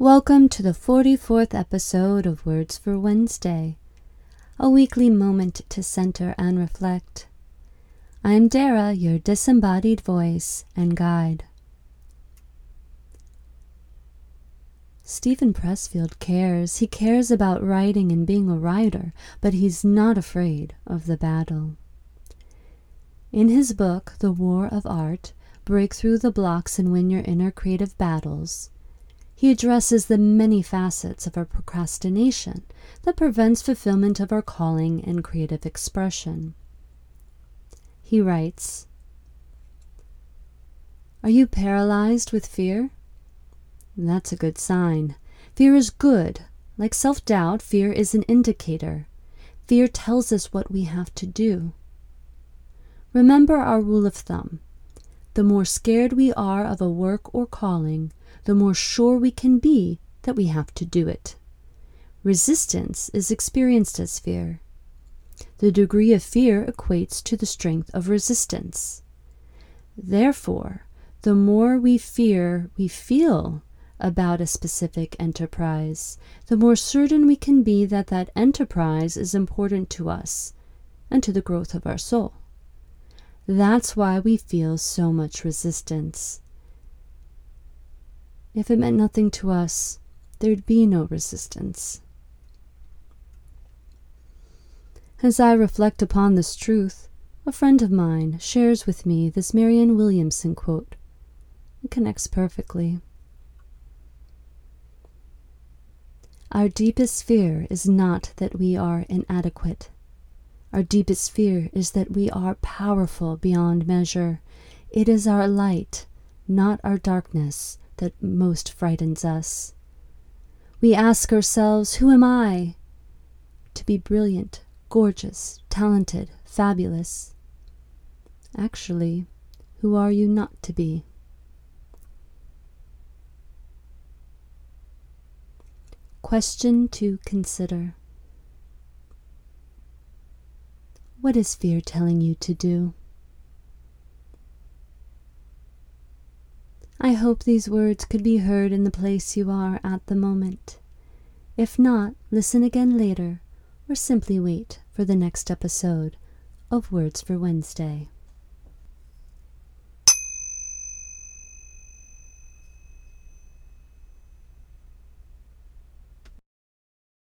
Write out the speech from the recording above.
Welcome to the 44th episode of Words for Wednesday, a weekly moment to center and reflect. I'm Dara, your disembodied voice and guide. Steven Pressfield cares. He cares about writing and being a writer, but he's not afraid of the battle. In his book, The War of Art Break Through the Blocks and Win Your Inner Creative Battles, he addresses the many facets of our procrastination that prevents fulfillment of our calling and creative expression. He writes Are you paralyzed with fear? That's a good sign. Fear is good. Like self doubt, fear is an indicator. Fear tells us what we have to do. Remember our rule of thumb. The more scared we are of a work or calling, the more sure we can be that we have to do it. Resistance is experienced as fear. The degree of fear equates to the strength of resistance. Therefore, the more we fear we feel about a specific enterprise, the more certain we can be that that enterprise is important to us and to the growth of our soul. That's why we feel so much resistance. If it meant nothing to us, there'd be no resistance. As I reflect upon this truth, a friend of mine shares with me this Marianne Williamson quote. It connects perfectly. Our deepest fear is not that we are inadequate. Our deepest fear is that we are powerful beyond measure. It is our light, not our darkness, that most frightens us. We ask ourselves, Who am I? To be brilliant, gorgeous, talented, fabulous. Actually, who are you not to be? Question to consider What is fear telling you to do? I hope these words could be heard in the place you are at the moment. If not, listen again later, or simply wait for the next episode of Words for Wednesday.